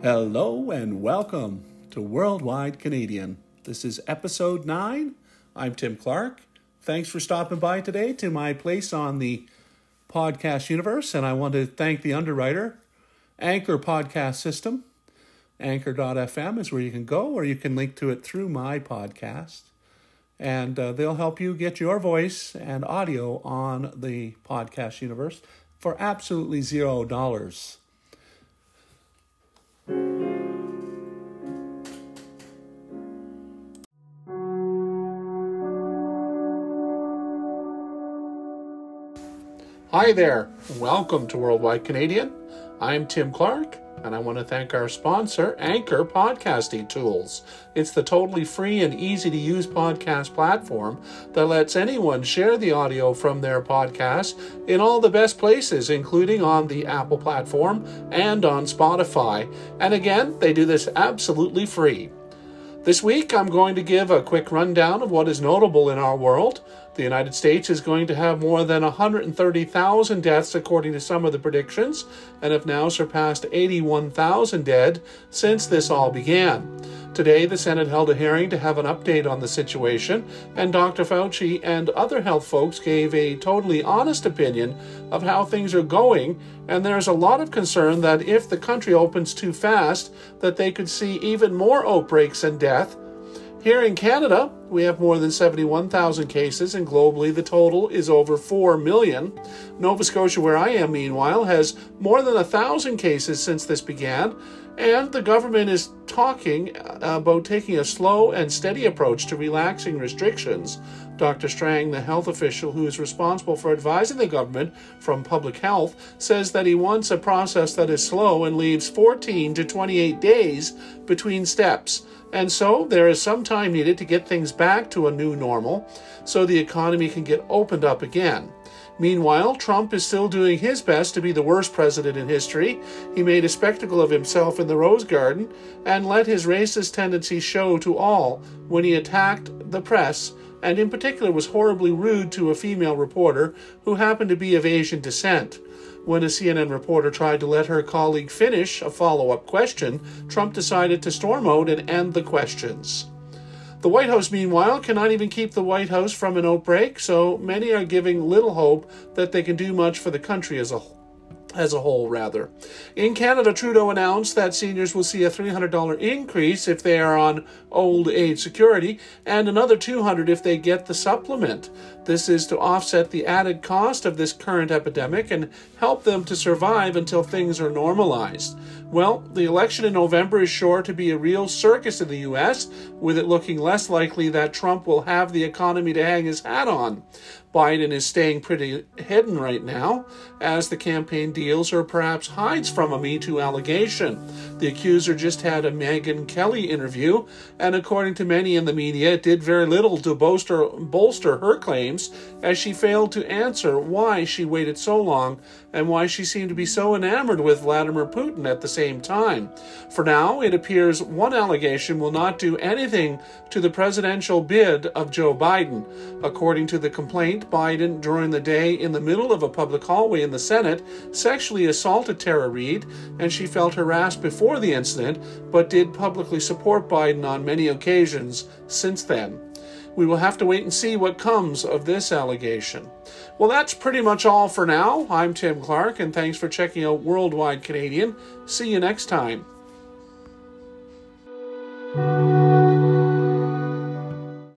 Hello and welcome to Worldwide Canadian. This is episode 9. I'm Tim Clark. Thanks for stopping by today to my place on the podcast universe, and I want to thank the underwriter, Anchor Podcast System. Anchor.fm is where you can go, or you can link to it through my podcast. And uh, they'll help you get your voice and audio on the podcast universe for absolutely zero dollars. Hi there, welcome to Worldwide Canadian. I'm Tim Clark, and I want to thank our sponsor, Anchor Podcasting Tools. It's the totally free and easy to use podcast platform that lets anyone share the audio from their podcast in all the best places, including on the Apple platform and on Spotify. And again, they do this absolutely free. This week, I'm going to give a quick rundown of what is notable in our world. The United States is going to have more than 130,000 deaths, according to some of the predictions, and have now surpassed 81,000 dead since this all began. Today, the Senate held a hearing to have an update on the situation, and Dr. Fauci and other health folks gave a totally honest opinion of how things are going, and there's a lot of concern that if the country opens too fast, that they could see even more outbreaks and death. Here in Canada, we have more than 71,000 cases, and globally the total is over 4 million. Nova Scotia, where I am, meanwhile, has more than 1,000 cases since this began, and the government is talking uh, about taking a slow and steady approach to relaxing restrictions. Dr. Strang, the health official who is responsible for advising the government from public health, says that he wants a process that is slow and leaves 14 to 28 days between steps. And so there is some time needed to get things back to a new normal so the economy can get opened up again. Meanwhile, Trump is still doing his best to be the worst president in history. He made a spectacle of himself in the Rose Garden and let his racist tendencies show to all when he attacked the press and in particular was horribly rude to a female reporter who happened to be of Asian descent. When a CNN reporter tried to let her colleague finish a follow up question, Trump decided to storm out and end the questions. The White House, meanwhile, cannot even keep the White House from an outbreak, so many are giving little hope that they can do much for the country as a whole as a whole, rather. In Canada, Trudeau announced that seniors will see a $300 increase if they are on old age security and another 200 if they get the supplement. This is to offset the added cost of this current epidemic and help them to survive until things are normalized. Well, the election in November is sure to be a real circus in the US, with it looking less likely that Trump will have the economy to hang his hat on. Biden is staying pretty hidden right now as the campaign deals or perhaps hides from a Me Too allegation. The accuser just had a Megyn Kelly interview, and according to many in the media, it did very little to bolster, bolster her claims as she failed to answer why she waited so long and why she seemed to be so enamored with Vladimir Putin at the same time. For now, it appears one allegation will not do anything to the presidential bid of Joe Biden. According to the complaint, Biden, during the day in the middle of a public hallway in the Senate, sexually assaulted Tara Reade, and she felt harassed before the incident, but did publicly support Biden on many occasions since then. We will have to wait and see what comes of this allegation. Well, that's pretty much all for now. I'm Tim Clark, and thanks for checking out Worldwide Canadian. See you next time.